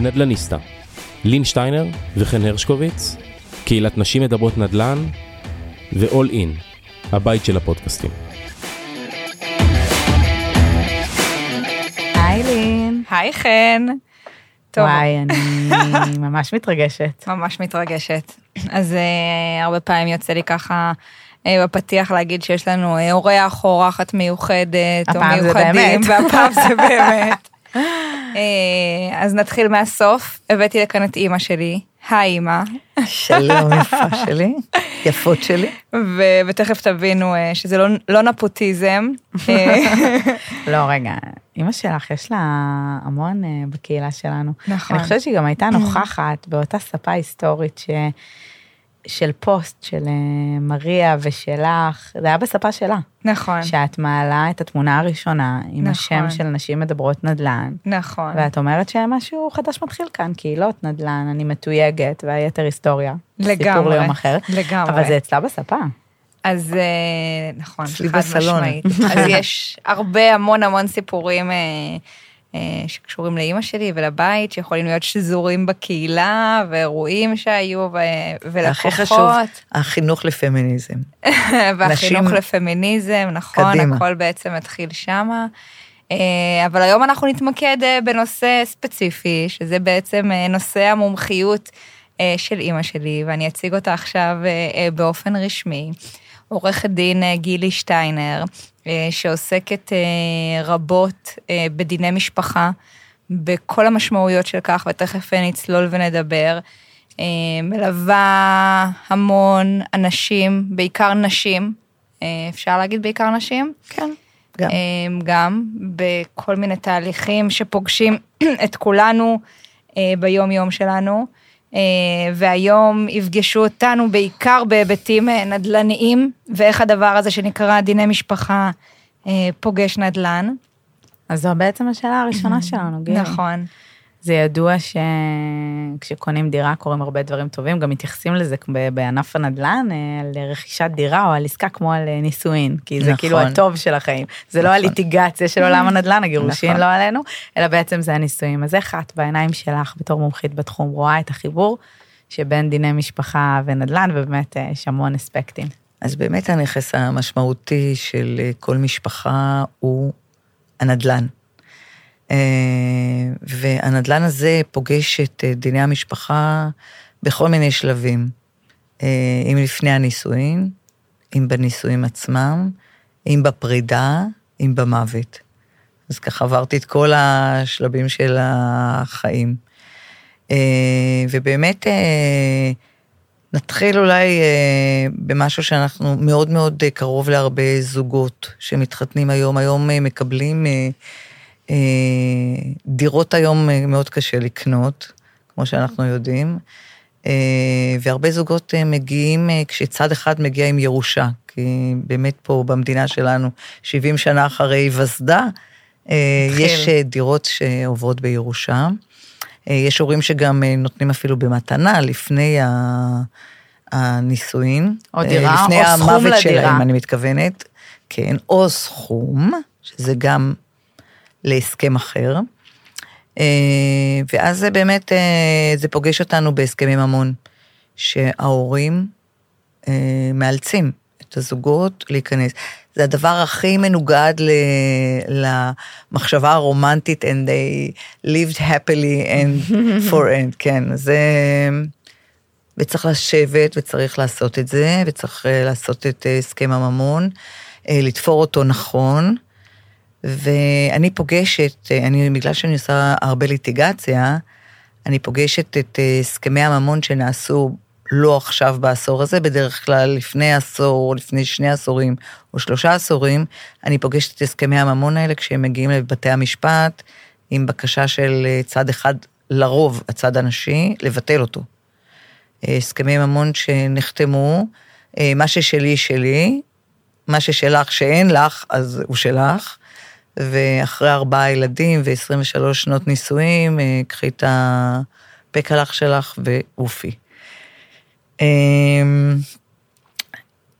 נדלניסטה, לין שטיינר וחן הרשקוביץ, קהילת נשים מדברות נדל"ן ו-all in, הבית של הפודקאסטים. היי לין. היי חן. טוב, וואי, אני ממש מתרגשת. ממש מתרגשת. אז uh, הרבה פעמים יוצא לי ככה uh, בפתיח להגיד שיש לנו uh, אורח או אורחת מיוחדת, או מיוחדים. והפעם זה באמת. Uh, אז נתחיל מהסוף. הבאתי לכאן את אימא שלי, היי אימא, שלום יפה שלי, יפות שלי. ו- ותכף תבינו uh, שזה לא, לא נפוטיזם. אה, לא, רגע, אימא שלך, יש לה המון אה, בקהילה שלנו. נכון. אני חושבת שהיא גם הייתה נוכחת באותה ספה היסטורית ש... של פוסט של אה, מריה ושלך, זה היה בספה שלה. נכון, שאת מעלה את התמונה הראשונה עם נכון. השם של נשים מדברות נדל"ן, נכון. ואת אומרת שמשהו חדש מתחיל כאן, קהילות נדל"ן, אני מתויגת, והיתר היסטוריה. סיפור לגמרי, ליום אחר. לגמרי. אבל זה אצלה בספה. אז אה, נכון, חד בסלון. משמעית. אז יש הרבה המון המון סיפורים אה, שקשורים לאימא שלי ולבית, שיכולים להיות שזורים בקהילה, ואירועים שהיו, ו- והכי חשוב, ולקוחות, החינוך לפמיניזם. והחינוך נשים- לפמיניזם, נכון, קדימה. הכל בעצם מתחיל שמה. אה, אבל היום אנחנו נתמקד אה, בנושא ספציפי, שזה בעצם אה, נושא המומחיות אה, של אימא שלי, ואני אציג אותה עכשיו אה, אה, באופן רשמי. עורכת דין אה, גילי שטיינר, אה, שעוסקת אה, רבות בדיני משפחה, בכל המשמעויות של כך, ותכף נצלול ונדבר. מלווה המון אנשים, בעיקר נשים, אפשר להגיד בעיקר נשים? כן, גם. גם בכל מיני תהליכים שפוגשים את כולנו ביום-יום שלנו. אה, והיום יפגשו אותנו בעיקר בהיבטים אה, נדל"ניים, ואיך הדבר הזה שנקרא דיני משפחה אה, פוגש נדל"ן. אז זו בעצם השאלה הראשונה שלנו, גילי. נכון, זה ידוע שכשקונים דירה קורים הרבה דברים טובים, גם מתייחסים לזה בענף הנדל"ן, אה, על רכישת דירה או על עסקה כמו על אה, נישואין, כי זה נכון. כאילו הטוב של החיים. זה לא נכון. הליטיגציה של עולם הנדל"ן, הגירושין נכון. לא עלינו, אלא בעצם זה הנישואים. אז איך את בעיניים שלך בתור מומחית בתחום רואה את החיבור שבין דיני משפחה ונדל"ן, ובאמת אה, יש המון אספקטים. אז באמת הנכס המשמעותי של כל משפחה הוא הנדלן. אה, והנדלן הזה פוגש את אה, דיני המשפחה בכל מיני שלבים. אה, אם לפני הנישואין, אם בנישואים עצמם, אם בפרידה, אם במוות. אז ככה עברתי את כל השלבים של החיים. ובאמת, נתחיל אולי במשהו שאנחנו מאוד מאוד קרוב להרבה זוגות שמתחתנים היום. היום מקבלים דירות היום אה, מאוד קשה לקנות, כמו שאנחנו יודעים. אה, והרבה זוגות אה, מגיעים אה, כשצד אחד מגיע עם ירושה, כי באמת פה במדינה שלנו, 70 שנה אחרי היווסדה, אה, התחיל. יש אה, דירות שעוברות בירושה. אה, יש הורים שגם אה, נותנים אפילו במתנה לפני הנישואין. או אה, דירה, לפני או סכום המוות לדירה. שלהם, אני מתכוונת. כן, או סכום, שזה גם להסכם אחר. אה, ואז זה באמת, אה, זה פוגש אותנו בהסכמי ממון, שההורים אה, מאלצים את הזוגות להיכנס. זה הדבר הכי מנוגד ל- למחשבה הרומנטית, and they lived happily and for end, כן, זה... וצריך לשבת וצריך לעשות את זה, וצריך לעשות את הסכם הממון, לתפור אותו נכון. ואני פוגשת, אה, אני, בגלל שאני עושה הרבה ליטיגציה, אני פוגשת את אה, הסכמי הממון שנעשו לא עכשיו בעשור הזה, בדרך כלל לפני עשור, לפני שני עשורים, או שלושה עשורים, אני פוגשת את הסכמי הממון האלה כשהם מגיעים לבתי המשפט, עם בקשה של אה, צד אחד, לרוב הצד הנשי, לבטל אותו. הסכמי ממון שנחתמו, מה ששלי שלי, מה ששלך שאין לך, אז הוא שלך. ואחרי ארבעה ילדים ו-23 שנות נישואים, אה, קחי את הפקלח שלך ועופי. אמ,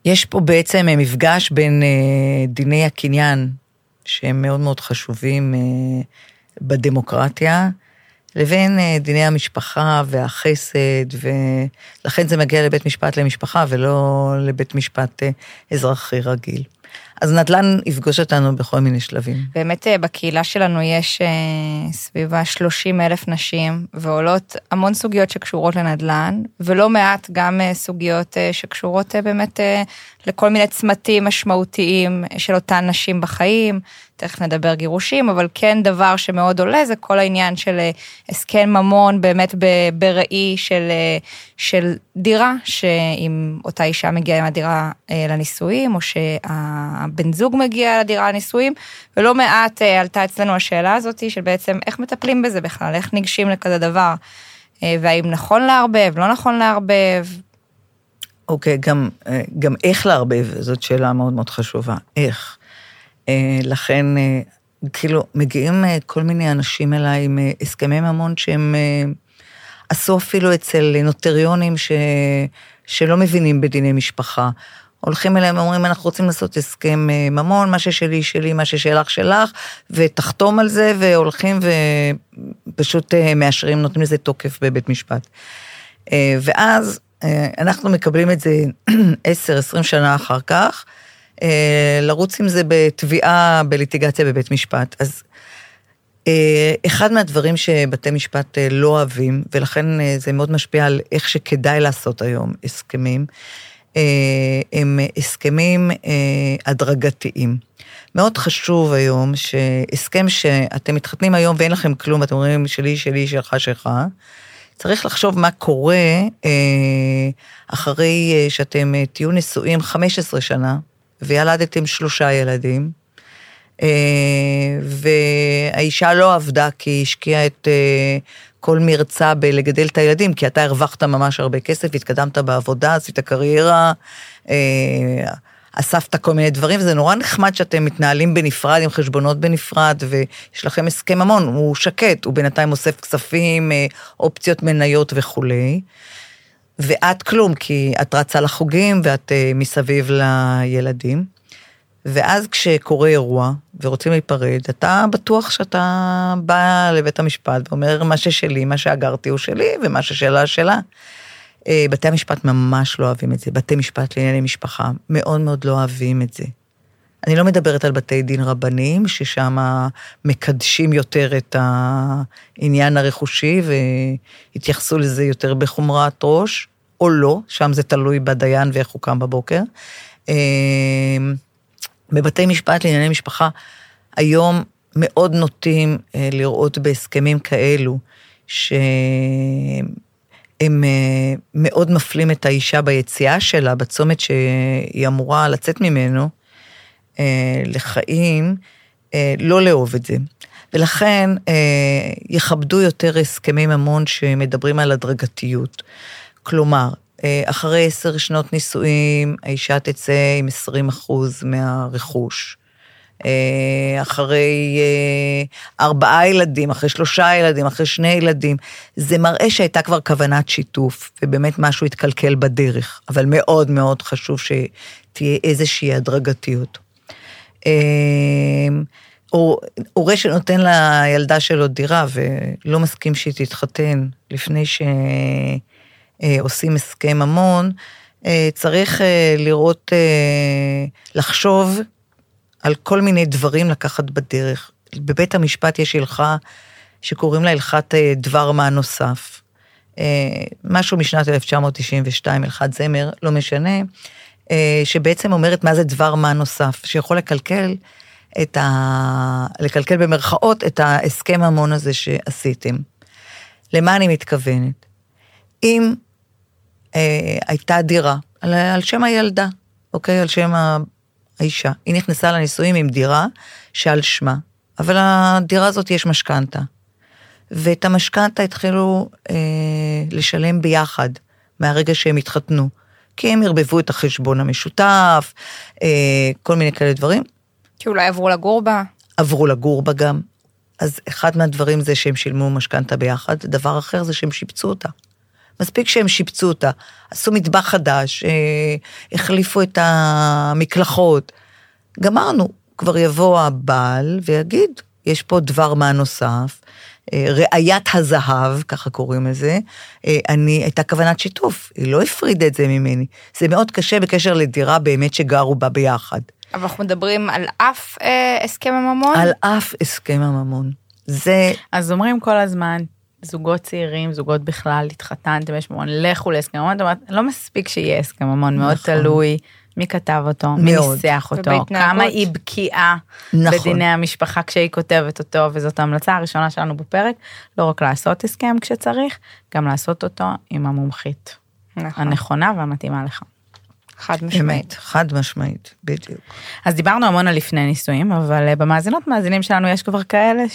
יש פה בעצם אה, מפגש בין אה, דיני הקניין, שהם מאוד מאוד חשובים בדמוקרטיה, לבין דיני המשפחה והחסד, ולכן זה מגיע לבית משפט למשפחה ולא לבית משפט אזרחי רגיל. אז נדל"ן יפגוש אותנו בכל מיני שלבים. באמת אה, בקהילה שלנו יש אה, סביב ה-30 אלף נשים, ועולות המון סוגיות שקשורות לנדל"ן, ולא מעט גם אה, סוגיות שקשורות באמת לכל מיני צמתים משמעותיים של אותן נשים בחיים, תכף נדבר גירושים, אבל כן דבר שמאוד עולה זה כל העניין של הסכם ממון באמת בראי של, של דירה, שאם אותה אישה מגיעה עם הדירה לנישואים, או שהבן זוג מגיע לדירה לנישואים, ולא מעט עלתה אצלנו השאלה הזאת של בעצם איך מטפלים בזה בכלל, איך ניגשים לכזה דבר, והאם נכון לערבב, לא נכון לערבב, אוקיי, גם, אה, גם איך לערבב, זאת שאלה מאוד מאוד חשובה. איך? אה, לכן, אה, כאילו, מגיעים כל מיני אנשים אליי עם הסכמי ממון שהם עשו אפילו אצל נוטריונים ש, שלא מבינים בדיני משפחה. הולכים אליהם ואומרים, אנחנו רוצים לעשות הסכם ממון, מה ששלי שלי, מה ששלך שלך, ותחתום על זה, והולכים ופשוט מאשרים, נותנים לזה תוקף בבית משפט. ואז אה, אנחנו מקבלים את זה 10-20 שנה אחר כך, אה, לרוץ עם זה בתביעה, בליטיגציה בבית משפט. אז אה, אחד מהדברים שבתי משפט לא אוהבים, ולכן זה מאוד משפיע על איך שכדאי לעשות היום הסכמים, הם הסכמים הדרגתיים. מאוד חשוב היום שהסכם שאתם מתחתנים היום ואין לכם כלום, אתם אומרים שלי, שלי, שלך, שלך, צריך לחשוב מה קורה אה, אחרי אה, שאתם אה, תהיו נשואים 15 שנה, וילדתם שלושה ילדים, והאישה לא עבדה כי היא השקיעה את כל מרצה בלגדל את הילדים, כי אתה הרווחת ממש הרבה כסף, התקדמת בעבודה, עשית קריירה, אספת כל מיני דברים, וזה נורא נחמד שאתם מתנהלים בנפרד, עם חשבונות בנפרד, ויש לכם הסכם המון, הוא שקט, הוא בינתיים אוסף כספים, אה, אופציות מניות וכולי. ואת כלום, כי את רצה לחוגים ואת uh, מסביב לילדים. ואז כשקורה אירוע ורוצים להיפרד, אתה בטוח שאתה בא לבית המשפט ואומר, מה ששלי, מה שאגרתי הוא שלי, ומה ששלה שלה. אה, בתי המשפט ממש לא אוהבים את זה, בתי משפט לענייני משפחה מאוד מאוד לא אוהבים את זה. אני לא מדברת על בתי דין רבניים, ששם מקדשים יותר את העניין הרכושי והתייחסו לזה יותר בחומרת ראש, או לא, שם זה תלוי בדיין ואיך הוא קם בבוקר. אה, בבתי משפט לענייני משפחה, היום מאוד נוטים אה, לראות בהסכמים כאלו, ש... הם אה, מאוד מפלים את האישה ביציאה שלה, בצומת שהיא אמורה לצאת ממנו לחיים, אה, לא לאהוב את זה. ולכן יכבדו יותר הסכמי ממון שמדברים על הדרגתיות. כלומר, אחרי עשר שנות נישואים, האישה תצא עם 20 אחוז מהרכוש. אה, אחרי אה, ארבעה ילדים, אחרי שלושה ילדים, אחרי שני ילדים. זה מראה שהייתה כבר כוונת שיתוף, ובאמת משהו התקלקל בדרך, אבל מאוד מאוד חשוב שתהיה איזושהי הדרגתיות. אה, הורה שנותן לילדה שלו דירה ולא מסכים שהיא תתחתן לפני שעושים הסכם ממון, צריך לראות, לחשוב על כל מיני דברים לקחת בדרך. בבית המשפט יש הלכה שקוראים לה הלכת אה, דבר מה נוסף. אה, משהו משנת 1992, הלכת זמר, לא משנה, אה, שבעצם אומרת מה זה דבר מה נוסף, שיכול לקלקל את ה... לקלקל במרכאות את ההסכם המון הזה שעשיתם. למה אני מתכוונת? אם אה, הייתה דירה על, על שם הילדה, אוקיי? על שם האישה. היא נכנסה לנישואים עם דירה שעל שמה, אבל הדירה הזאת יש משכנתה. ואת המשכנתה התחילו אה, לשלם ביחד מהרגע שהם התחתנו. כי הם ערבבו את החשבון המשותף, אה, כל מיני כאלה דברים. כי אולי עברו לגור בה. עברו לגור בה גם. אז אחד מהדברים זה שהם שילמו משכנתה ביחד, דבר אחר זה שהם שיפצו אותה. מספיק שהם שיפצו אותה, עשו מטבח חדש, אה, החליפו את המקלחות. גמרנו, כבר יבוא הבעל ויגיד, יש פה דבר מה נוסף, ראיית הזהב, ככה קוראים לזה, אה, אני, הייתה כוונת שיתוף, היא לא הפרידה את זה ממני. זה מאוד קשה בקשר לדירה באמת שגרו בה ביחד. אבל אנחנו מדברים על אף אה, הסכם הממון? על אף הסכם הממון. זה... אז אומרים כל הזמן, זוגות צעירים, זוגות בכלל, התחתנתם, יש ממון, לכו להסכם ממון, זאת אומרת, לא מספיק שיהיה הסכם ממון, מאוד נכון. תלוי מי כתב אותו, מי מאוד. ניסח אותו, ובהתנהגות. כמה היא בקיאה נכון. בדיני המשפחה כשהיא כותבת אותו, וזאת ההמלצה הראשונה שלנו בפרק, לא רק לעשות הסכם כשצריך, גם לעשות אותו עם המומחית נכון, הנכונה והמתאימה לך. חד משמעית. אמת, חד משמעית, בדיוק. אז דיברנו המון על לפני נישואים, אבל אה, במאזינות מאזינים שלנו יש כבר כאלה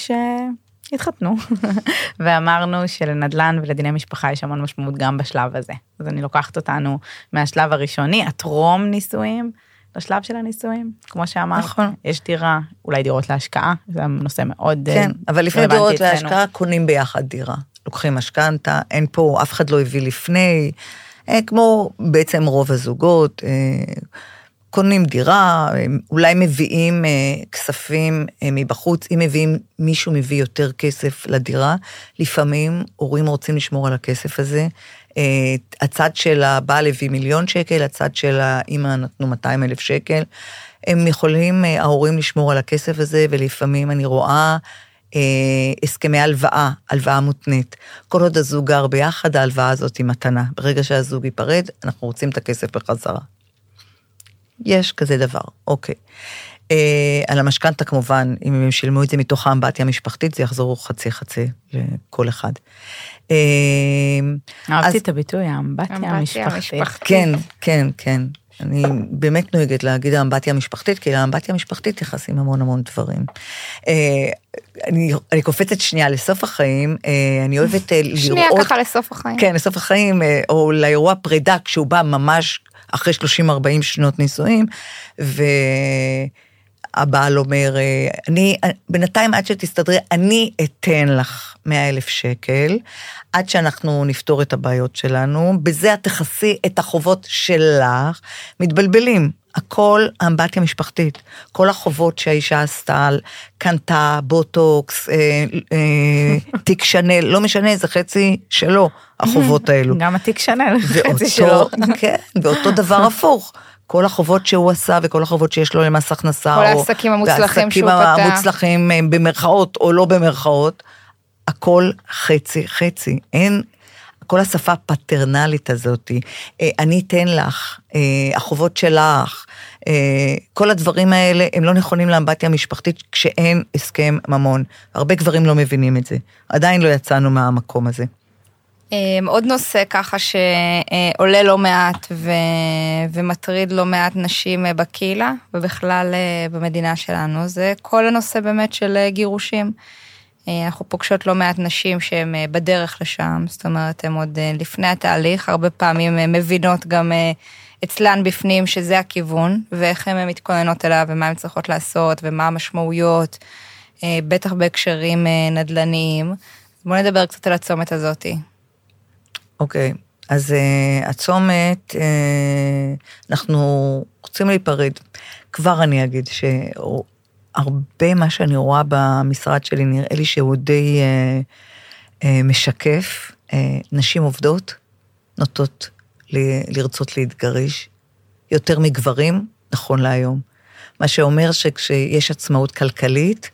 שהתחתנו, ואמרנו שלנדל"ן ולדיני משפחה יש המון משמעות גם בשלב הזה. אז אני לוקחת אותנו מהשלב הראשוני, הטרום נישואים, לשלב של הנישואים, כמו שאמרת, נכון. יש דירה, אולי דירות להשקעה, זה נושא מאוד אה, כן, אבל לפני רלוונטי דירות אצלנו. להשקעה קונים ביחד דירה. לוקחים משכנתה, אין פה, אף אחד לא הביא לפני, אה, כמו בעצם רוב הזוגות, אה, קונים דירה, אולי מביאים אה, כספים אה, מבחוץ, אם מביאים, מישהו מביא יותר כסף לדירה, לפעמים הורים רוצים לשמור על הכסף הזה. אה, הצד של הבעל הביא מיליון שקל, הצד של האימא נתנו 200 אלף שקל. הם יכולים, ההורים, לשמור על הכסף הזה, ולפעמים אני רואה אה, הסכמי הלוואה, הלוואה מותנית. כל עוד הזוג גר ביחד, ההלוואה הזאת היא מתנה. ברגע שהזוג ייפרד, אנחנו רוצים את הכסף בחזרה. יש כזה דבר, אוקיי. אה, על המשכנתה כמובן, אם הם שילמו את זה מתוך האמבטיה המשפחתית, זה יחזור חצי חצי לכל אחד. אה, אהבתי אז- את הביטוי, האמבטיה אמבטיה המשפחתית. המשפחתית. כן, כן, כן. אני באמת נוהגת להגיד האמבטיה המשפחתית, כי לאמבטיה המשפחתית נכנסים המון המון דברים. אה, אני, אני קופצת שנייה לסוף החיים, אה, אני אוהבת אה, לראות... שנייה ככה לסוף החיים. כן, לסוף החיים, או לאירוע פרידה, כשהוא בא ממש אחרי 30-40 שנות נישואים, והבעל אומר, אה, אני, בינתיים עד שתסתדרי, אני אתן לך 100 אלף שקל, עד שאנחנו נפתור את הבעיות שלנו, בזה את תכסי את החובות שלך, מתבלבלים. הכל אמבטיה משפחתית. כל החובות שהאישה עשתה, קנתה, בוטוקס, אה, אה, תיק שנל, לא משנה, זה חצי שלו, החובות האלו. גם התיק שנל, חצי שלו. כן, ואותו דבר הפוך. כל החובות שהוא עשה וכל החובות שיש לו למס הכנסה. כל העסקים המוצלחים והעסקים שהוא פתח. המוצלחים אה, במרכאות או לא במרכאות, הכל חצי חצי. אין, כל השפה הפטרנלית הזאת, אה, אני אתן לך, אה, החובות שלך, כל הדברים האלה הם לא נכונים לאמבטיה המשפחתית כשאין הסכם ממון. הרבה גברים לא מבינים את זה. עדיין לא יצאנו מהמקום הזה. אמ, עוד נושא ככה שעולה לא מעט ו... ומטריד לא מעט נשים אה, בקהילה ובכלל אה, במדינה שלנו, זה כל הנושא באמת של אה, גירושים. אנחנו פוגשות לא מעט נשים שהן בדרך לשם, זאת אומרת, הן עוד לפני התהליך, הרבה פעמים מבינות גם אצלן בפנים שזה הכיוון, ואיך הן מתכוננות אליו, ומה הן צריכות לעשות, ומה המשמעויות, בטח בהקשרים נדל"ניים. בואו נדבר קצת על הצומת הזאתי. אוקיי, אז uh, הצומת, uh, אנחנו רוצים להיפרד. כבר אני אגיד שהרבה מה שאני רואה במשרד שלי, נראה לי שהוא די uh, uh, משקף. Uh, נשים עובדות נוטות ל- לרצות להתגרש, יותר מגברים, נכון להיום. מה שאומר שכשיש עצמאות כלכלית,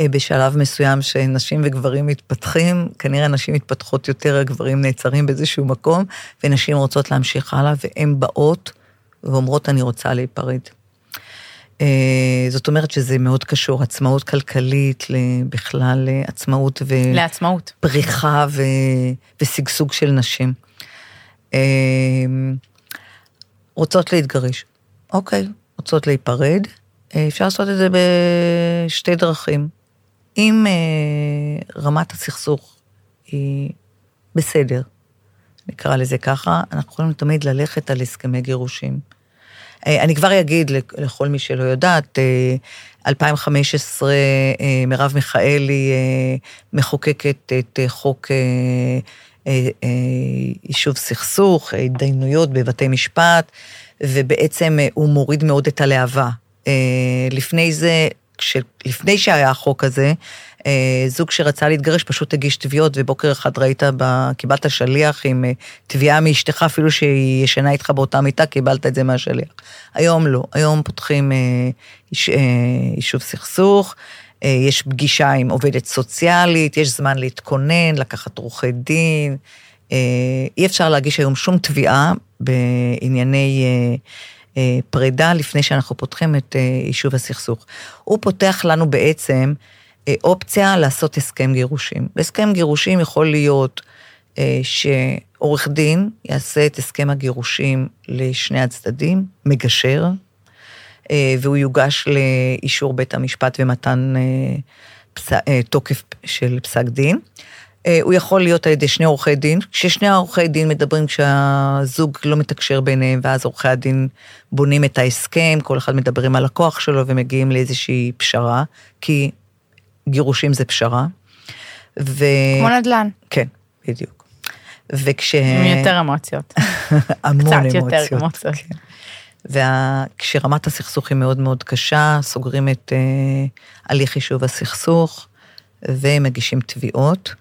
בשלב מסוים שנשים וגברים מתפתחים, כנראה נשים מתפתחות יותר, הגברים נעצרים באיזשהו מקום, ונשים רוצות להמשיך הלאה, והן באות ואומרות, אני רוצה להיפרד. אה, זאת אומרת שזה מאוד קשור, עצמאות כלכלית, בכלל אה, עצמאות ו... לעצמאות. פריחה ו... ושגשוג של נשים. אה, רוצות להתגרש. אוקיי, רוצות להיפרד. אה, אפשר לעשות את זה בשתי דרכים. אם אה, רמת הסכסוך היא בסדר, נקרא לזה ככה, אנחנו יכולים תמיד ללכת על הסכמי גירושים. אה, אני כבר אגיד לכ- לכל מי שלא יודעת, אה, 2015 אה, מרב מיכאלי אה, מחוקקת את אה, חוק אה, אה, אה, יישוב סכסוך, אה, התדיינויות בבתי משפט, ובעצם אה, הוא מוריד מאוד את הלהבה. אה, לפני זה, שלפני שהיה החוק הזה, אה, זוג שרצה להתגרש פשוט הגיש תביעות, ובוקר אחד ראית, ב... קיבלת שליח עם אה, תביעה מאשתך, אפילו שהיא ישנה איתך באותה מיטה, קיבלת את זה מהשליח. היום לא, היום פותחים אה, יש, יישוב סכסוך, יש פגישה עם עובדת סוציאלית, יש זמן להתכונן, לקחת עורכי דין. אי אפשר להגיש היום שום תביעה בענייני פרידה לפני שאנחנו פותחים את יישוב הסכסוך. הוא פותח לנו בעצם אה, אופציה לעשות הסכם גירושים. בהסכם גירושים יכול להיות אה, שעורך דין יעשה את הסכם הגירושים לשני הצדדים, מגשר, אה, והוא יוגש לאישור בית המשפט ומתן. תוקף של פסק דין. הוא יכול להיות על ידי שני עורכי דין, כששני עורכי דין מדברים כשהזוג לא מתקשר ביניהם, ואז עורכי הדין בונים את ההסכם, כל אחד מדבר עם הלקוח שלו ומגיעים לאיזושהי פשרה, כי גירושים זה פשרה. ו... כמו נדל"ן. כן, בדיוק. וכש... עם יותר אמוציות. המון קצת אמוציות. קצת יותר אמוציות. כן. וכשרמת הסכסוך היא מאוד מאוד קשה, סוגרים את uh, הליך יישוב הסכסוך ומגישים תביעות.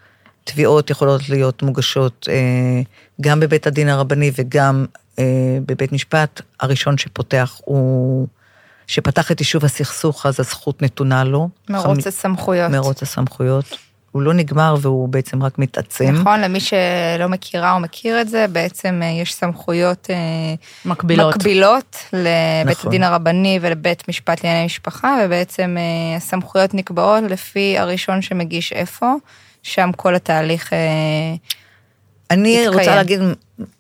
תביעות יכולות להיות מוגשות uh, גם בבית הדין הרבני וגם uh, בבית משפט. הראשון שפותח הוא שפתח את יישוב הסכסוך, אז הזכות נתונה לו. מרוץ הסמכויות. מרוץ הסמכויות. הוא לא נגמר והוא בעצם רק מתעצם. נכון, למי שלא מכירה או מכיר את זה, בעצם אה, יש סמכויות אה, מקבילות, מקבילות לבית נכון. הדין הרבני ולבית משפט לענייני משפחה, ובעצם אה, הסמכויות נקבעות לפי הראשון שמגיש איפה, שם כל התהליך אני יתקיים. רוצה להגיד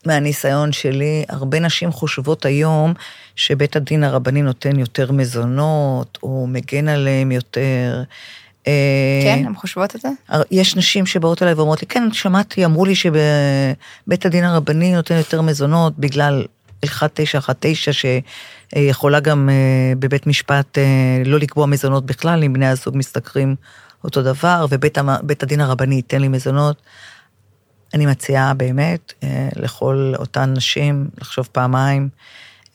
מהניסיון שלי, הרבה נשים חושבות היום שבית הדין הרבני נותן יותר מזונות, או מגן עליהם יותר. אה, כן, הן חושבות את זה? יש נשים שבאות אליי ואומרות לי, כן, שמעתי, אמרו לי שבית הדין הרבני נותן יותר מזונות בגלל הלכת 919, שיכולה גם אה, בבית משפט אה, לא לקבוע מזונות בכלל, אם בני הזוג משתכרים אותו דבר, ובית הדין הרבני ייתן לי מזונות. אני מציעה באמת אה, לכל אותן נשים לחשוב פעמיים.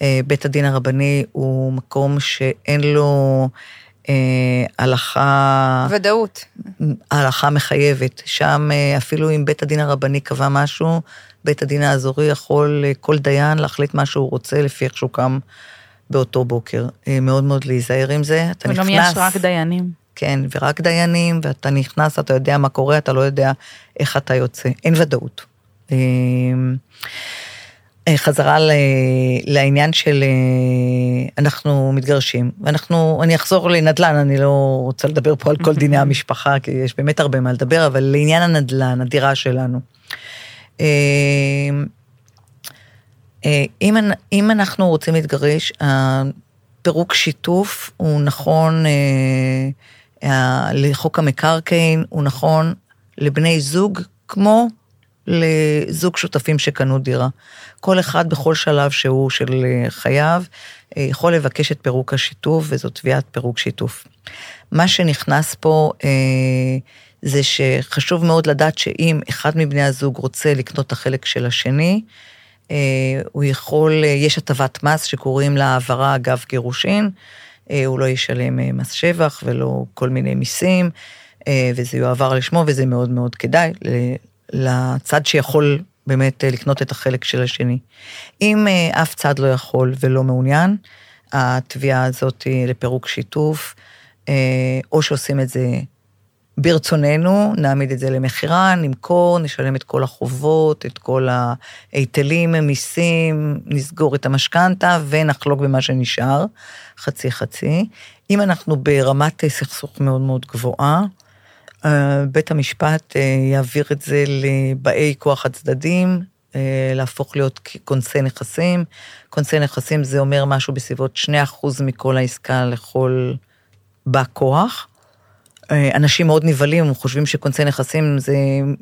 אה, בית הדין הרבני הוא מקום שאין לו אה, הלכה... ודאות. הלכה מחייבת. שם אפילו אם בית הדין הרבני קבע משהו, בית הדין האזורי יכול כל דיין להחליט מה שהוא רוצה לפי איך שהוא קם באותו בוקר. מאוד מאוד להיזהר עם זה. אתה נכנס... וגם יש רק דיינים. כן, ורק דיינים, ואתה נכנס, אתה יודע מה קורה, אתה לא יודע איך אתה יוצא. אין ודאות. אמ, אה, חזרה לעניין של אה, אנחנו מתגרשים, ואנחנו, אני אחזור לנדל"ן, אני לא רוצה לדבר פה על כל דיני המשפחה, כי יש באמת הרבה מה לדבר, אבל לעניין הנדל"ן, הדירה שלנו. אמ, אה, אם, אם אנחנו רוצים להתגרש, פירוק שיתוף הוא נכון לחוק המקרקעין, הוא נכון לבני זוג כמו לזוג שותפים שקנו דירה. כל אחד בכל שלב שהוא של חייו אה, יכול לבקש את פירוק השיתוף, וזו תביעת פירוק שיתוף. מה שנכנס פה אה, זה שחשוב מאוד לדעת שאם אחד מבני הזוג רוצה לקנות את החלק של השני, אה, הוא יכול, יש הטבת מס שקוראים לה העברה אגב גירושין, הוא לא ישלם מס שבח ולא כל מיני מיסים, וזה יועבר לשמו וזה מאוד מאוד כדאי לצד שיכול באמת אה, לקנות את החלק של השני. אם אה, אף צד לא יכול ולא מעוניין, התביעה הזאת לפירוק שיתוף, אה, או שעושים את זה ברצוננו, נעמיד את זה למכירה, נמכור, נשלם את כל החובות, את כל ההיטלים, מיסים, נסגור את המשכנתה ונחלוק במה שנשאר, חצי חצי. אם אנחנו ברמת סכסוך מאוד מאוד גבוהה, אה, בית המשפט אה, יעביר את זה לבאי כוח הצדדים, אה, להפוך להיות כונסי נכסים. כונסי נכסים זה אומר משהו בסביבות 2% מכל העסקה לכל בא כוח. אנשים מאוד נבהלים, הם חושבים שכונסי נכסים זה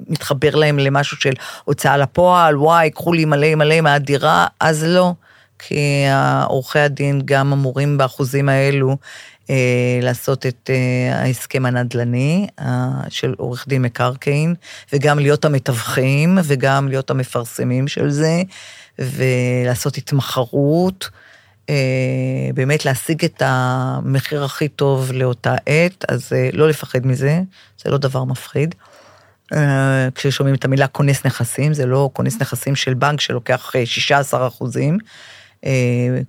מתחבר להם למשהו של הוצאה לפועל, וואי, קחו לי מלא מלא מהדירה, אז לא, כי עורכי הדין גם אמורים באחוזים האלו אה, לעשות את אה, ההסכם הנדל"ני אה, של עורך דין מקרקעין, וגם להיות המתווכים, וגם להיות המפרסמים של זה, ולעשות התמחרות. אה, באמת להשיג את המחיר הכי טוב לאותה עת, אז אה, לא לפחד מזה, זה לא דבר מפחיד. אה, כששומעים את המילה כונס נכסים, זה לא כונס נכסים של בנק שלוקח 16 אחוזים,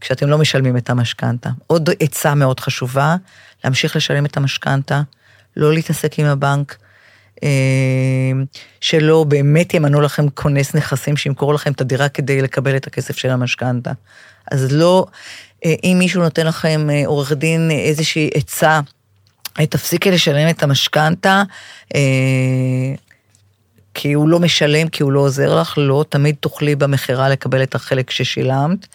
כשאתם לא משלמים את המשכנתה. עוד עצה מאוד חשובה, להמשיך לשלם את המשכנתה, לא להתעסק עם הבנק. שלא באמת ימנו לכם כונס נכסים שימכור לכם את הדירה כדי לקבל את הכסף של המשכנתה. אז לא, אה, אם מישהו נותן לכם, אה, עורך דין, איזושהי עצה, אה, תפסיקי לשלם את המשכנתה, כי הוא לא משלם, כי הוא לא עוזר לך, לא, תמיד תוכלי במכירה לקבל את החלק ששילמת.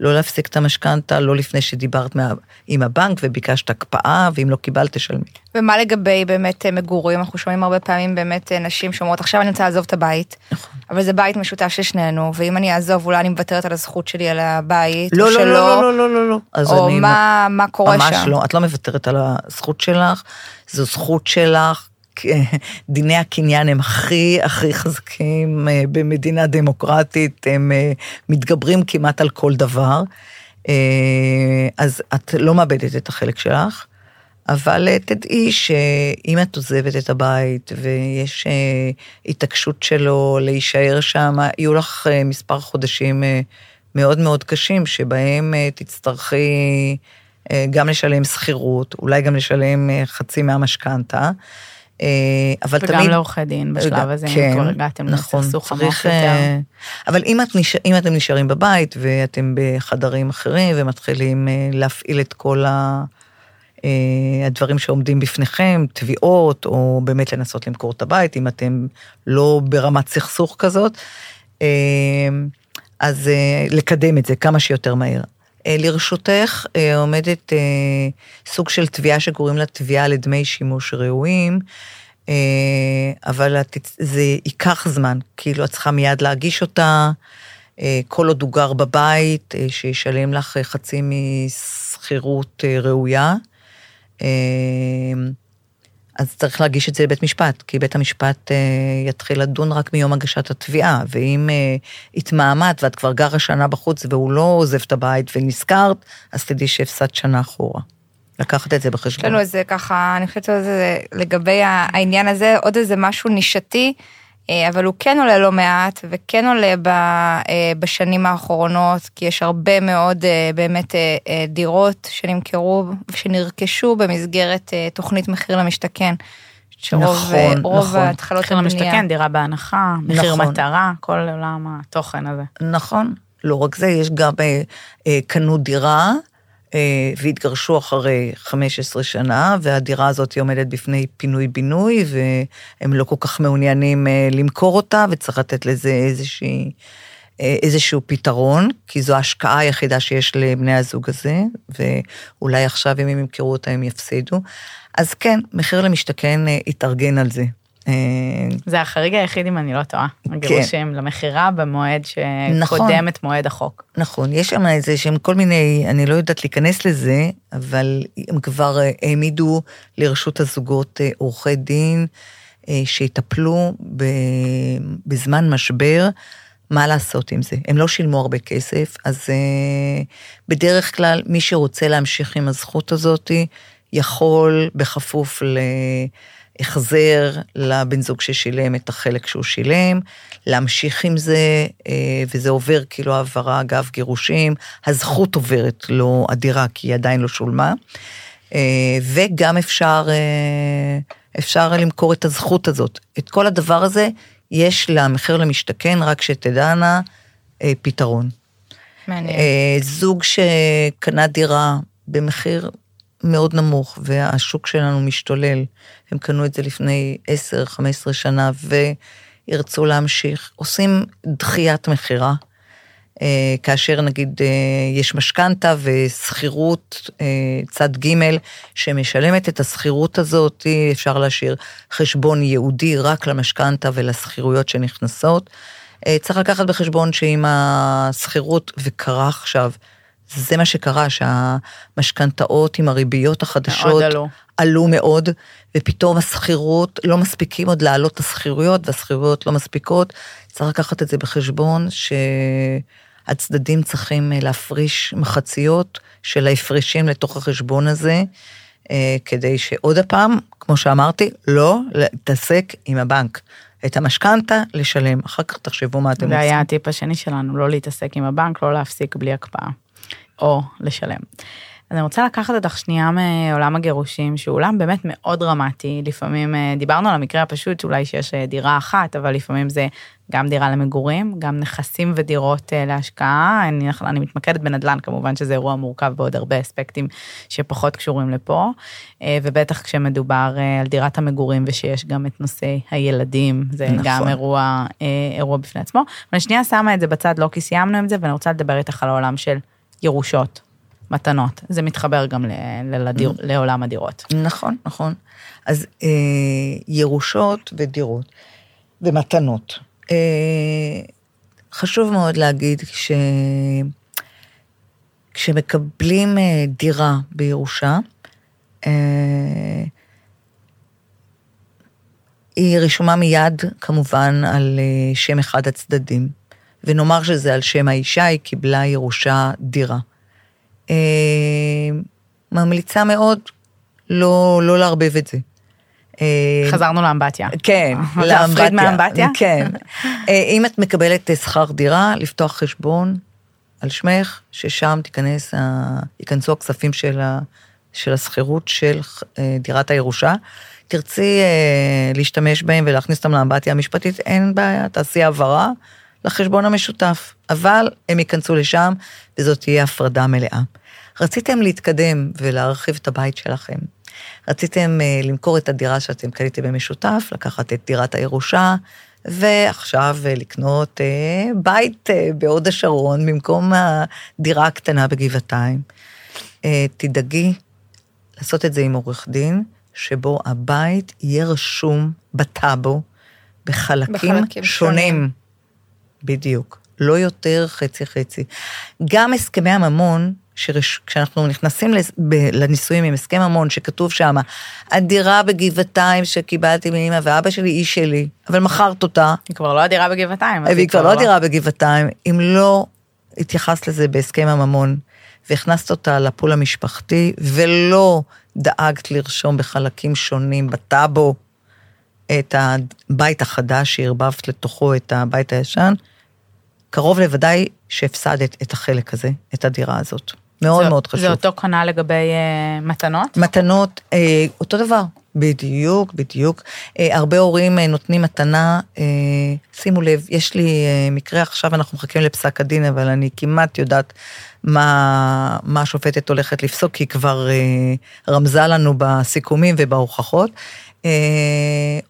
לא להפסיק את המשכנתה, לא לפני שדיברת מה, עם הבנק וביקשת הקפאה, ואם לא קיבלת, תשלמי. ומה לגבי באמת אה, מגורים? אנחנו שומעים הרבה פעמים באמת אה, נשים שאומרות, עכשיו אני רוצה לעזוב את הבית, נכון. אבל זה בית משותף של שנינו, ואם אני אעזוב, אולי אני מוותרת על הזכות שלי על הבית, לא, או לא, שלא. לא, לא, לא, לא, לא. או אני, מה, מה קורה ממש שם? ממש לא, את לא מוותרת על הזכות שלך, זו זכות שלך, דיני הקניין הם הכי הכי חזקים אה, במדינה דמוקרטית, הם אה, מתגברים כמעט על כל דבר. אה, אז את לא מאבדת את החלק שלך, אבל תדעי שאם את עוזבת את הבית ויש התעקשות שלו להישאר שם, יהיו לך מספר חודשים מאוד מאוד קשים, שבהם תצטרכי גם לשלם שכירות, אולי גם לשלם חצי מהמשכנתה. אה, אבל וגם תמיד... וגם לעורכי דין בשלב הזה, כן, אם כבר הגעתם נכון, לסכסוך עמוק יותר. אה, אבל אם, את נש... אם אתם נשארים בבית ואתם בחדרים אחרים ומתחילים אה, להפעיל את כל ה... הדברים שעומדים בפניכם, תביעות, או באמת לנסות למכור את הבית, אם אתם לא ברמת סכסוך כזאת, אז לקדם את זה כמה שיותר מהר. לרשותך עומדת סוג של תביעה שקוראים לה תביעה לדמי שימוש ראויים, אבל זה ייקח זמן, כאילו את צריכה מיד להגיש אותה, כל עוד הוא גר בבית, שישלם לך חצי משכירות ראויה. אז צריך להגיש את זה לבית משפט, כי בית המשפט אה, יתחיל לדון רק מיום הגשת התביעה, ואם אה, התמהמת ואת כבר גרה שנה בחוץ והוא לא עוזב את הבית ונזכרת, אז תדעי שהפסדת שנה אחורה. לקחת את זה בחשבון. יש לנו איזה ככה, אני חושבת שזה לגבי העניין הזה, עוד איזה משהו נישתי. אה, אבל הוא כן עולה לא מעט, וכן עולה אה, בשנים האחרונות, כי יש הרבה מאוד אה, באמת דירות שנמכרו ושנרכשו במסגרת תוכנית מחיר למשתכן. שרוב נכון, רוב נכון. ההתחלות מחיר למשתכן, דירה בהנחה, מחיר נכון. מטרה, כל עולם התוכן הזה. נכון, לא רק זה, יש גם קנו דירה, אה, והתגרשו אחרי 15 שנה, והדירה הזאת עומדת בפני פינוי-בינוי, והם לא כל כך מעוניינים אה, למכור אותה, וצריך לתת לזה איזושהי, אה, איזשהו פתרון, כי זו ההשקעה היחידה שיש לבני הזוג הזה, ואולי עכשיו אם הם ימכרו אותה הם יפסידו. אז כן, מחיר למשתכן התארגן על זה. זה החריג היחיד, אם אני לא טועה. כן. הגירושים למכירה במועד שקודם נכון, את מועד החוק. נכון, יש שם איזה שהם כל מיני, אני לא יודעת להיכנס לזה, אבל הם כבר העמידו לרשות הזוגות אה, עורכי דין אה, שיטפלו בזמן משבר. מה לעשות עם זה? הם לא שילמו הרבה כסף, אז בדרך כלל מי שרוצה להמשיך עם הזכות הזאת, יכול בכפוף ל... החזר לבן זוג ששילם את החלק שהוא שילם, להמשיך עם זה, אה, וזה עובר כאילו העברה אגב גירושים, הזכות עוברת לו הדירה כי היא עדיין לא שולמה, אה, וגם אפשר, אה, אפשר למכור את הזכות הזאת. את כל הדבר הזה יש למחיר למשתכן, רק שתדענה, פתרון. מעניין. זוג שקנה דירה במחיר מאוד נמוך, והשוק שלנו משתולל. הם קנו את זה לפני 10-15 שנה וירצו להמשיך. עושים דחיית מכירה, אה, כאשר נגיד אה, יש משכנתה ושכירות אה, צד ג' שמשלמת את השכירות הזאת, אפשר להשאיר חשבון ייעודי רק למשכנתה ולשכירויות שנכנסות. צריך לקחת בחשבון שאם השכירות, וקרה עכשיו, זה מה שקרה, שהמשכנתאות עם הריביות החדשות עלו. עלו מאוד, ופתאום השכירות, לא מספיקים עוד להעלות את השכירויות, והשכירויות לא מספיקות. צריך לקחת את זה בחשבון, הצדדים צריכים אה, להפריש מחציות של ההפרשים לתוך החשבון הזה, אה, כדי שעוד הפעם, כמו שאמרתי, לא להתעסק עם הבנק. את המשכנתה לשלם, אחר כך תחשבו מה אתם זה עושים. היה הטיפ השני שלנו, לא להתעסק עם הבנק, לא להפסיק בלי הקפאה, או לשלם. אז אני רוצה לקחת אותך שנייה מעולם הגירושים, שהוא עולם באמת מאוד דרמטי. לפעמים אה, דיברנו על המקרה הפשוט, אולי שיש אה, דירה אחת, אבל לפעמים זה גם דירה למגורים, גם נכסים ודירות אה, להשקעה. אני, אני מתמקדת בנדל"ן, כמובן שזה אירוע מורכב בעוד הרבה אספקטים שפחות קשורים לפה, ובטח כשמדובר על דירת המגורים ושיש גם את נושא הילדים, זה נכון. גם אירוע, אירוע בפני עצמו. אבל שנייה שמה את זה בצד, לא כי סיימנו עם זה, ואני רוצה לדבר איתך על העולם של ירושות. מתנות. זה מתחבר גם ל, ללדיר, mm. לעולם הדירות. נכון, נכון. אז אה, ירושות ודירות ומתנות. אה, חשוב מאוד להגיד ש... כשמקבלים אה, דירה בירושה, אה, היא רשומה מיד כמובן על שם אחד הצדדים, ונאמר שזה על שם האישה, היא קיבלה ירושה דירה. ממליצה מאוד לא, לא לערבב את זה. אה, חזרנו לאמבטיה. כן, לאמבטיה. להפריד מהאמבטיה? כן. אה, אם את מקבלת שכר דירה, לפתוח חשבון על שמך, ששם תיכנס, ייכנסו הכספים של, ה, של השכירות של דירת הירושה. תרצי להשתמש בהם ולהכניס אותם לאמבטיה המשפטית, אין בעיה, תעשי העברה לחשבון המשותף, אבל הם ייכנסו לשם וזאת תהיה הפרדה מלאה. רציתם להתקדם ולהרחיב את הבית שלכם. רציתם uh, למכור את הדירה שאתם קניתם במשותף, לקחת את דירת הירושה, ועכשיו uh, לקנות uh, בית בהוד השרון במקום הדירה הקטנה בגבעתיים. תדאגי לעשות את זה עם עורך דין, שבו הבית יהיה רשום בטאבו בחלקים, בחלקים שונים. שונים. בדיוק. לא יותר חצי-חצי. גם הסכמי הממון, כשאנחנו נכנסים לנישואים עם הסכם ממון, שכתוב שם, הדירה בגבעתיים שקיבלתי מאמא ואבא שלי היא שלי, אבל מכרת אותה. היא כבר לא הדירה בגבעתיים. והיא כבר לא הדירה בגבעתיים, אם לא התייחסת לזה בהסכם הממון, והכנסת אותה לפול המשפחתי, ולא דאגת לרשום בחלקים שונים בטאבו את הבית החדש שערבבת לתוכו את הבית הישן, קרוב לוודאי שהפסדת את החלק הזה, את הדירה הזאת. מאוד זה, מאוד חשוב. זה אותו כנ"ל לגבי uh, מתנות? מתנות, uh, אותו דבר, בדיוק, בדיוק. Uh, הרבה הורים uh, נותנים מתנה, uh, שימו לב, יש לי uh, מקרה עכשיו, אנחנו מחכים לפסק הדין, אבל אני כמעט יודעת מה, מה השופטת הולכת לפסוק, כי היא כבר uh, רמזה לנו בסיכומים ובהוכחות. Uh,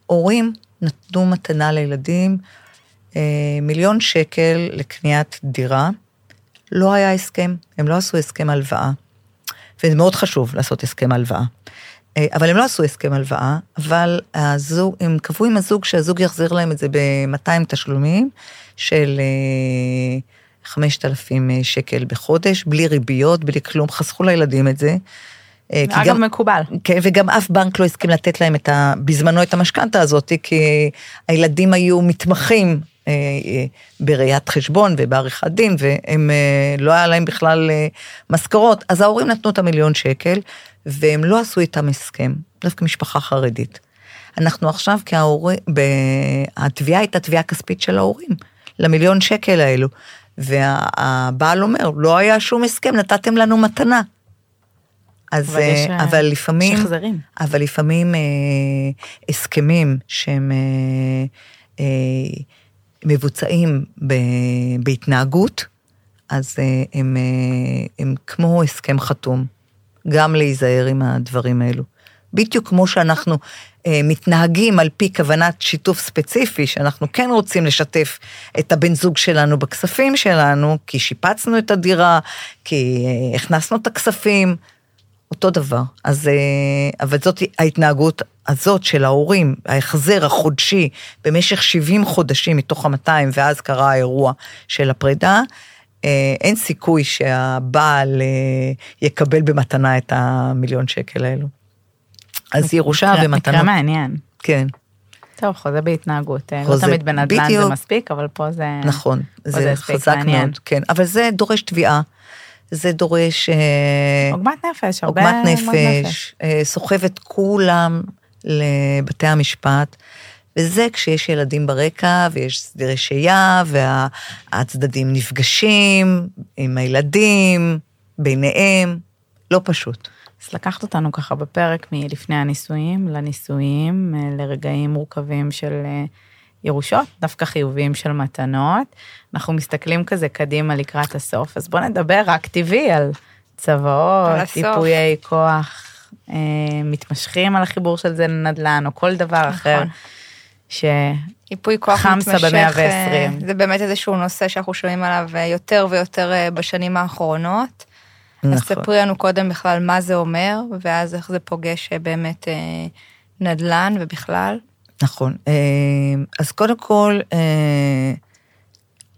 הורים נתנו מתנה לילדים, אה, מיליון שקל לקניית דירה, לא היה הסכם, הם לא עשו הסכם הלוואה. וזה מאוד חשוב לעשות הסכם הלוואה. אה, אבל הם לא עשו הסכם הלוואה, אבל הזוג, הם קבעו עם הזוג שהזוג יחזיר להם את זה ב-200 תשלומים של 5,000 אה, שקל בחודש, בלי ריביות, בלי כלום, חסכו לילדים את זה. אגב, גם, מקובל. כן, וגם אף בנק לא הסכים לתת להם את ה, בזמנו את המשכנתה הזאת, כי הילדים היו מתמחים אה, אה, בראיית חשבון ובעריכת דין, והם, אה, לא היה להם בכלל משכורות. אז ההורים נתנו את המיליון שקל, והם לא עשו איתם הסכם, דווקא משפחה חרדית. אנחנו עכשיו כהורים, התביעה הייתה תביעה כספית של ההורים, למיליון שקל האלו. והבעל אומר, לא היה שום הסכם, נתתם לנו מתנה. אז, אבל, יש, אבל לפעמים, שחזרים. אבל לפעמים אה, הסכמים שהם אה, אה, מבוצעים בהתנהגות, אז אה, הם, אה, הם כמו הסכם חתום, גם להיזהר עם הדברים האלו. בדיוק כמו שאנחנו אה, מתנהגים על פי כוונת שיתוף ספציפי, שאנחנו כן רוצים לשתף את הבן זוג שלנו בכספים שלנו, כי שיפצנו את הדירה, כי הכנסנו את הכספים, אותו דבר. אז, אה, אבל זאת ההתנהגות הזאת של ההורים, ההחזר החודשי במשך 70 חודשים מתוך ה-200, ואז קרה האירוע של הפרידה, אה, אין סיכוי שהבעל אה, יקבל במתנה את המיליון שקל האלו. אז ירושה ומתנה. מקרה מעניין. כן. טוב, חוזה בהתנהגות. לא חוזה, תמיד בנדל"ן זה. מספיק, אבל פה זה... נכון, זה זה הספק חזק מעניין. מאוד, כן, אבל זה דורש תביעה, זה דורש אה, עוגמת נפש, הרבה עוגמת נפש, אה, סוחב את כולם לבתי המשפט, וזה כשיש ילדים ברקע ויש סדירי שהייה והצדדים נפגשים עם הילדים, ביניהם, לא פשוט. אז לקחת אותנו ככה בפרק מלפני הנישואים לנישואים, אה, לרגעים מורכבים של ירושות, דווקא חיוביים של מתנות. אנחנו מסתכלים כזה קדימה לקראת הסוף, אז בוא נדבר רק טבעי על צוואות. טיפויי כוח, אה, מתמשכים על החיבור של זה לנדל"ן, או כל דבר אחר. נכון. ש... ייפוי כוח חמסה ב-120. אה, זה באמת איזשהו נושא שאנחנו שומעים עליו אה, יותר ויותר אה, בשנים האחרונות. אז נכון. ספרי לנו קודם בכלל מה זה אומר, ואז איך זה פוגש באמת נדל"ן ובכלל. נכון. אה, אז קודם כל, אה,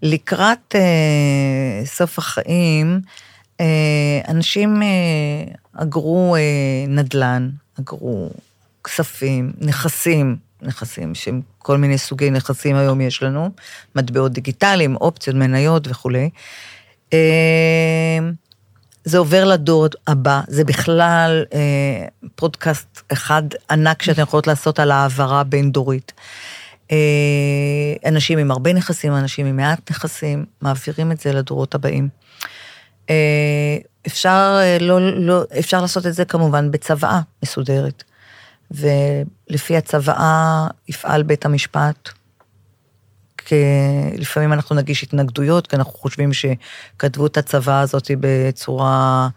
לקראת אה, סוף החיים, אנשים אגרו נדל"ן, אגרו כספים, נכסים, נכסים שהם כל מיני סוגי נכסים היום יש לנו, מטבעות דיגיטליים, אופציות, מניות וכולי. זה עובר לדור הבא, זה בכלל אה, פודקאסט אחד ענק שאתם יכולות לעשות על העברה בין-דורית. אה, אנשים עם הרבה נכסים, אנשים עם מעט נכסים, מעבירים את זה לדורות הבאים. אה, אפשר, אה, לא, לא, אפשר לעשות את זה כמובן בצוואה מסודרת, ולפי הצוואה יפעל בית המשפט. כי לפעמים אנחנו נגיש התנגדויות, כי אנחנו חושבים שכתבו את הצוואה הזאת בצורה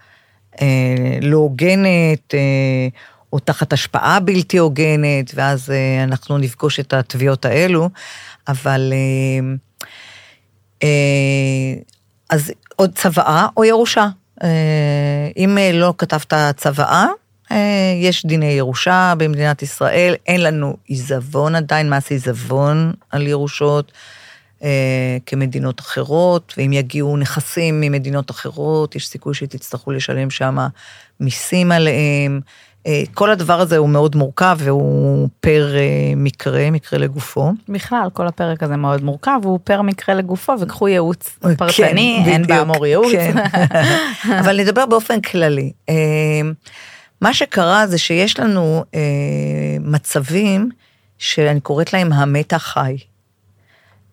אה, לא הוגנת, אה, או תחת השפעה בלתי הוגנת, ואז אה, אנחנו נפגוש את התביעות האלו, אבל... אז עוד צוואה או ירושה. אם לא כתבת צוואה, אה, יש דיני ירושה במדינת ישראל, אין לנו עיזבון עדיין, מס עיזבון על ירושות אה, כמדינות אחרות, ואם יגיעו נכסים ממדינות אחרות, יש סיכוי שתצטרכו לשלם שם מיסים עליהם. אה, כל הדבר הזה הוא מאוד מורכב והוא פר אה, מקרה, מקרה לגופו. בכלל, כל הפרק הזה מאוד מורכב, הוא פר מקרה לגופו, וקחו ייעוץ כן, פרטני, אין בדיוק, באמור ייעוץ. כן. אבל נדבר באופן כללי. אה, מה שקרה זה שיש לנו אה, מצבים שאני קוראת להם המתה חי.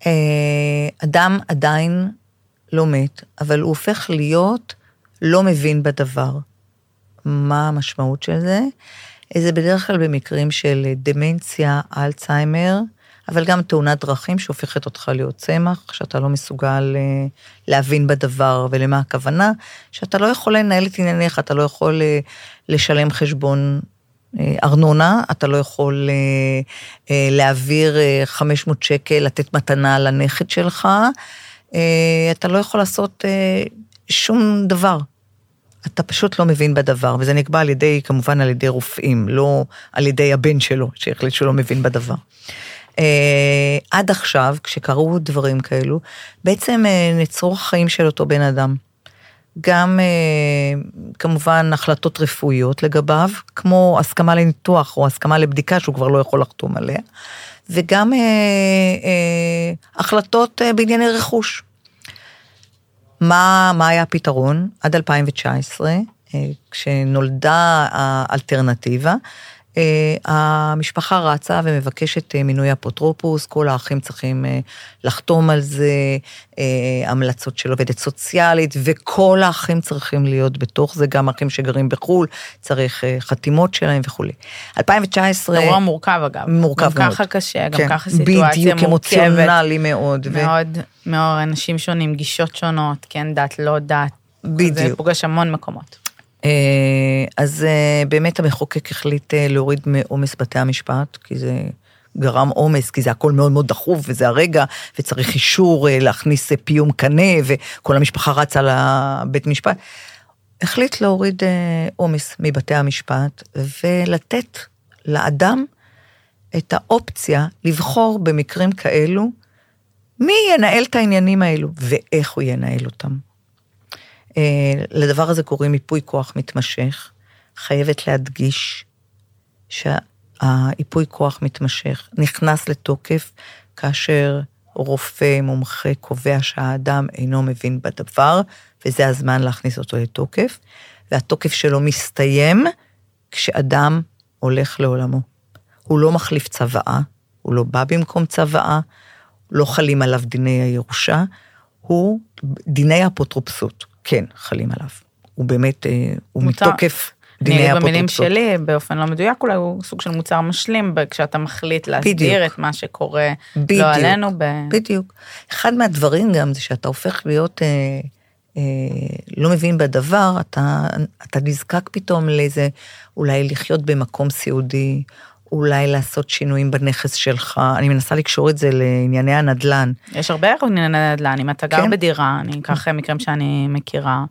אה, אדם עדיין לא מת, אבל הוא הופך להיות לא מבין בדבר. מה המשמעות של זה? זה בדרך כלל במקרים של דמנציה, אלצהיימר, אבל גם תאונת דרכים שהופכת אותך להיות צמח, שאתה לא מסוגל אה, להבין בדבר ולמה הכוונה, שאתה לא יכול לנהל את ענייניך, אתה לא יכול אה, לשלם חשבון אה, ארנונה, אתה לא יכול אה, אה, להעביר אה, 500 שקל, לתת מתנה לנכד שלך, אתה לא יכול לעשות שום דבר. אתה פשוט לא מבין בדבר, וזה נקבע על ידי, כמובן על ידי רופאים, לא על ידי הבן שלו, שהחליט שהוא לא מבין בדבר. עד עכשיו, כשקרו דברים כאלו, בעצם נצרו החיים של אותו בן אדם. גם uh, כמובן החלטות רפואיות לגביו, כמו הסכמה לניתוח או הסכמה לבדיקה שהוא כבר לא יכול לחתום עליה, וגם uh, uh, החלטות בענייני רכוש. מה, מה היה הפתרון? עד 2019, אה, כשנולדה האלטרנטיבה, אה, המשפחה רצה ומבקשת אה, מינוי אפוטרופוס, כל האחים צריכים לחתום על זה, המלצות של עובדת סוציאלית, וכל האחים צריכים להיות בתוך זה, גם אחים שגרים בחו"ל, צריך חתימות שלהם וכולי. 2019... אירוע מורכב אגב. מורכב גם מאוד. ככה קשה, גם כן, ככה סיטואציה בדיוק, מורכבת. אמוציונלי מאוד. ו- מאוד, מאוד, אנשים שונים, גישות שונות, כן דת, לא דת. זה בדיוק. פוגש המון מקומות. אה, אז אה, באמת המחוקק החליט אה, להוריד מעומס בתי המשפט, כי זה גרם עומס, כי זה הכל מאוד מאוד דחוף, וזה הרגע, וצריך אישור להכניס פיום קנה, וכל המשפחה רצה לבית משפט. החליט להוריד עומס מבתי המשפט, ולתת לאדם את האופציה לבחור במקרים כאלו, מי ינהל את העניינים האלו, ואיך הוא ינהל אותם. אה, לדבר הזה קוראים מיפוי כוח מתמשך. חייבת להדגיש האיפוי כוח מתמשך נכנס לתוקף כאשר רופא מומחה קובע שהאדם אינו מבין בדבר, וזה הזמן להכניס אותו לתוקף, והתוקף שלו מסתיים כשאדם הולך לעולמו. הוא לא מחליף צוואה, הוא לא בא במקום צוואה, לא חלים עליו דיני הירושה, הוא, דיני האפוטרופסות, כן, חלים עליו. הוא באמת, אה, הוא מותר. מתוקף דיני האפוטרופסות. במילים שלי, באופן לא מדויק, אולי הוא סוג של מוצר משלים, כשאתה מחליט להסדיר בדיוק. את מה שקורה בדיוק. לא עלינו. ב... בדיוק. אחד מהדברים גם זה שאתה הופך להיות אה, אה, לא מבין בדבר, אתה, אתה נזקק פתאום לאיזה, אולי לחיות במקום סיעודי, אולי לעשות שינויים בנכס שלך. אני מנסה לקשור את זה לענייני הנדל"ן. יש הרבה ענייני נדל"ן, אם אתה גר כן. בדירה, אני אקח מקרים שאני מכירה,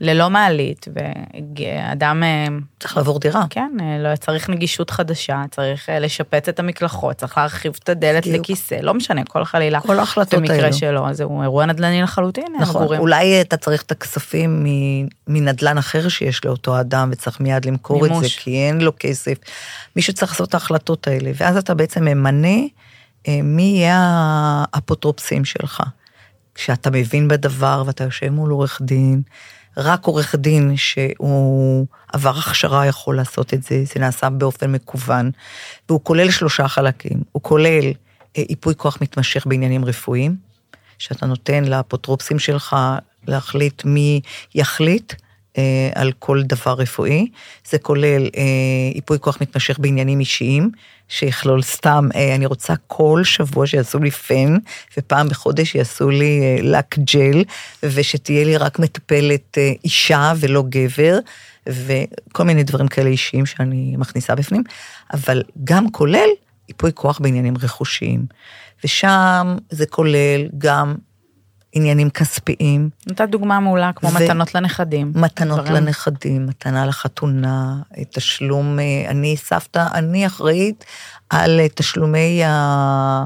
ללא מעלית, ואדם, אה, צריך לעבור דירה. כן, אה, לא, צריך נגישות חדשה, צריך אה, לשפץ את המקלחות, צריך להרחיב את הדלת בדיוק. לכיסא, לא משנה, כל חלילה. כל ההחלטות במקרה האלו. שלו, זהו אירוע נדל"ני לחלוטין, נכון, מגורים. אולי אתה צריך את הכספים מנדל"ן אחר שיש לאותו אדם וצריך מיד למכור את זה, מימוש. כי אין לו כסף. מישהו צריך לעשות את ההחלטות האלה, ואז אתה בעצם ממנה מי יהיה האפוטרופסים שלך. כשאתה מבין בדבר ואתה יושב מול עורך דין, רק עורך דין שהוא עבר הכשרה יכול לעשות את זה, זה נעשה באופן מקוון, והוא כולל שלושה חלקים, הוא כולל אה, ייפוי כוח מתמשך בעניינים רפואיים, שאתה נותן לאפוטרופסים שלך להחליט מי יחליט אה, על כל דבר רפואי. זה כולל אה, ייפוי כוח מתמשך בעניינים אישיים, שיכלול סתם, אה, אני רוצה כל שבוע שיעשו לי פן, ופעם בחודש יעשו לי אה, לק ג'ל, ושתהיה לי רק מטפלת אה, אישה ולא גבר. וכל מיני דברים כאלה אישיים שאני מכניסה בפנים, אבל גם כולל ייפוי כוח בעניינים רכושיים. ושם זה כולל גם עניינים כספיים, נתת דוגמה מעולה, כמו ו- מתנות לנכדים. מתנות דברים- לנכדים, מתנה לחתונה, תשלום, אה, אני סבתא, אני אחראית על אה, תשלומי ה-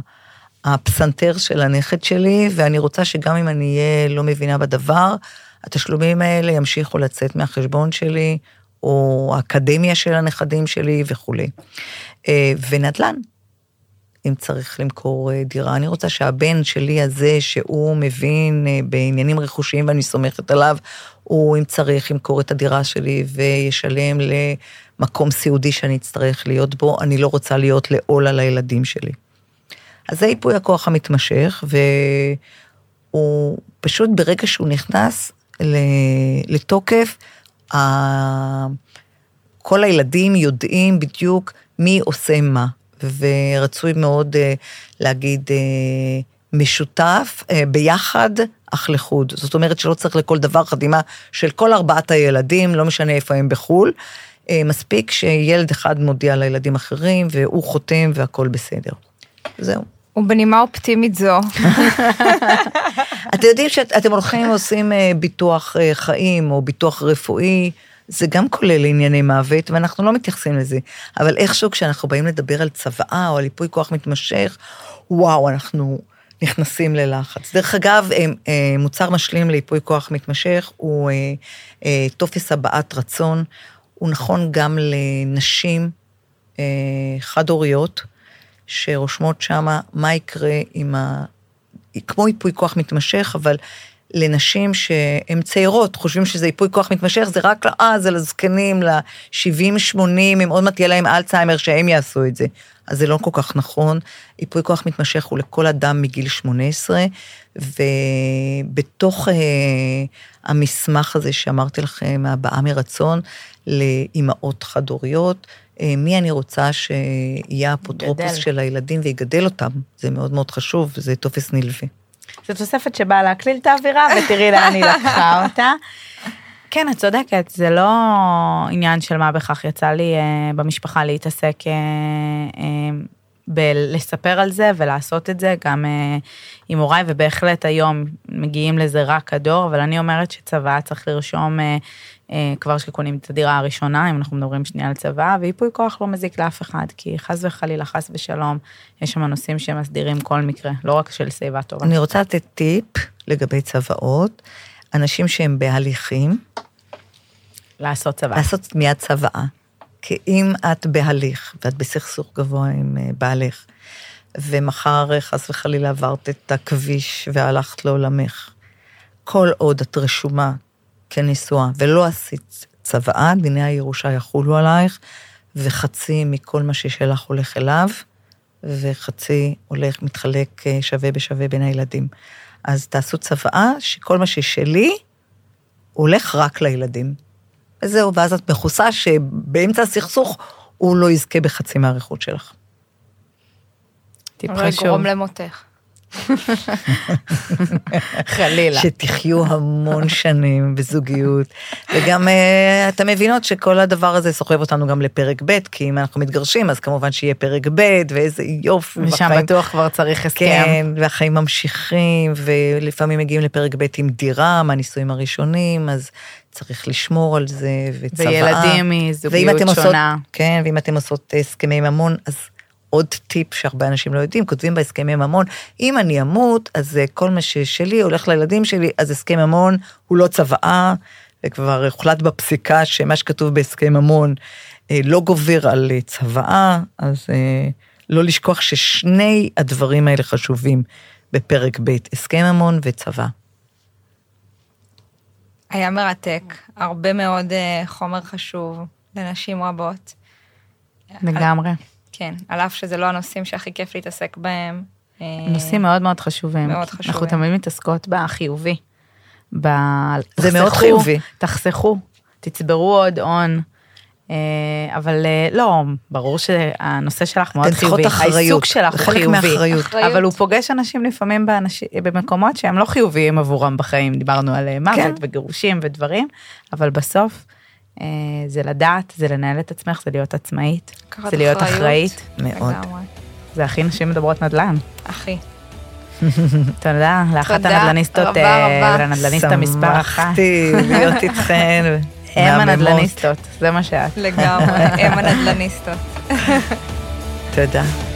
הפסנתר של הנכד שלי, ואני רוצה שגם אם אני אהיה לא מבינה בדבר, התשלומים האלה ימשיכו לצאת מהחשבון שלי, או האקדמיה של הנכדים שלי וכולי. אה, ונדל"ן, אם צריך למכור אה, דירה. אני רוצה שהבן שלי הזה, שהוא מבין אה, בעניינים רכושיים ואני סומכת עליו, הוא, אם צריך, ימכור את הדירה שלי וישלם למקום סיעודי שאני אצטרך להיות בו. אני לא רוצה להיות לעול על הילדים שלי. אז זה ייפוי הכוח המתמשך, והוא פשוט ברגע שהוא נכנס לתוקף, כל הילדים יודעים בדיוק מי עושה מה, ורצוי מאוד אה, להגיד אה, משותף, אה, ביחד, אך לחוד. זאת אומרת שלא צריך לכל דבר חתימה של כל ארבעת הילדים, לא משנה איפה הם בחו"ל. מספיק שילד אחד מודיע לילדים אחרים, והוא חותם והכל בסדר. זהו. ובנימה אופטימית זו, אתם יודעים שאתם הולכים ועושים ביטוח חיים או ביטוח רפואי, זה גם כולל ענייני מוות, ואנחנו לא מתייחסים לזה. אבל איכשהו כשאנחנו באים לדבר על צוואה או על ייפוי כוח מתמשך, וואו, אנחנו נכנסים ללחץ. דרך אגב, אה, אה, מוצר משלים לייפוי כוח מתמשך הוא אה, טופס הבעת רצון, הוא נכון גם לנשים חד-הוריות, שרושמות שמה מה יקרה עם ה... כמו ייפוי כוח מתמשך, אבל לנשים שהן צעירות, חושבים שזה ייפוי כוח מתמשך, זה רק לאז, זה לזקנים, ל-70-80, אם עוד מעט יהיה להם אלצהיימר, שהם יעשו את זה. אז זה לא כל כך נכון. ייפוי כוח מתמשך הוא לכל אדם מגיל 18, ובתוך אה, המסמך הזה שאמרתי לכם, הבעה מרצון לאימהות חד-הוריות, אה, מי אני רוצה שיהיה האפוטרופוס. של הילדים ויגדל אותם. זה מאוד מאוד חשוב, זה טופס נלווה. זו תוספת שבאה להקליל את האווירה, ותראי לאן היא לקחה אותה. כן, את צודקת, זה לא עניין של מה בכך. יצא לי אה, במשפחה להתעסק, אה, אה, בלספר על זה ולעשות את זה, גם אה, עם הוריי, ובהחלט היום מגיעים לזה רק הדור, אבל אני אומרת שצבא צריך לרשום אה, כבר שקונים את הדירה הראשונה, אם אנחנו מדברים שנייה על צבא, וייפוי כוח לא מזיק לאף אחד, כי חס וחלילה, חס ושלום, יש שם נושאים שמסדירים כל מקרה, לא רק של שיבה טובה. אני רוצה לתת טיפ לגבי צוואות. אנשים שהם בהליכים, לעשות צבא. לעשות מיד צוואה. כי אם את בהליך, ואת בסכסוך גבוה עם אה, בעלך, ומחר אה, חס וחלילה עברת את הכביש והלכת לעולמך, כל עוד את רשומה כנשואה ולא עשית צוואה, דיני הירושה יחולו עלייך, וחצי מכל מה ששלך הולך אליו, וחצי הולך, מתחלק אה, שווה בשווה בין הילדים. אז תעשו צוואה שכל מה ששלי, הולך רק לילדים. וזהו, ואז את מכוסה שבאמצע הסכסוך הוא לא יזכה בחצי מהאריכות שלך. טיפ לא חשוב. יגרום למותך. חלילה. שתחיו המון שנים בזוגיות. וגם אה, אתם מבינות שכל הדבר הזה סוחב אותנו גם לפרק ב', כי אם אנחנו מתגרשים, אז כמובן שיהיה פרק ב', ואיזה יופי. משם והחיים- בטוח כבר צריך הסכם. כן, והחיים ממשיכים, ולפעמים מגיעים לפרק ב' עם דירה, מהנישואים הראשונים, אז צריך לשמור על זה, וצוואה. וילדים מזוגיות אתם עושות, שונה. כן, ואם אתם עושות הסכמי ממון, אז עוד טיפ שהרבה אנשים לא יודעים, כותבים בהסכמי ממון, אם אני אמות, אז אה, כל מה ששלי הולך לילדים שלי, אז הסכם ממון הוא לא צוואה, וכבר הוחלט בפסיקה שמה שכתוב בהסכם ממון אה, לא גובר על אה, צוואה, אז אה, לא לשכוח ששני הדברים האלה חשובים בפרק ב', הסכם ממון וצוואה. היה מרתק, הרבה מאוד חומר חשוב לנשים רבות. לגמרי. כן, על אף שזה לא הנושאים שהכי כיף להתעסק בהם. אה, נושאים מאוד מאוד חשובים. מאוד אנחנו חשובים. תמיד מתעסקות בחיובי. ב... זה מאוד חיובי. תחסכו, תצברו עוד הון. אה, אבל אה, לא, ברור שהנושא שלך מאוד אתן צריכות חיובי. אחריות, העיסוק שלך הוא חלק חיובי. מאחריות. אחריות. אבל הוא פוגש אנשים לפעמים באנש... במקומות שהם לא חיוביים עבורם בחיים. דיברנו על מוות כן. וגירושים ודברים, אבל בסוף זה לדעת, זה לנהל את עצמך, זה להיות עצמאית, זה להיות אחריות. אחראית. מאוד. לגמרי. זה הכי נשים מדברות נדל"ן. אחי. תודה לאחת הנדל"ניסטות אה, רבה. ולנדל"ניסט המספר אחת. שמחתי להיות איתכן. הם. הנדל"ניסטות, זה מה שאת. לגמרי, הם הנדל"ניסטות. תודה.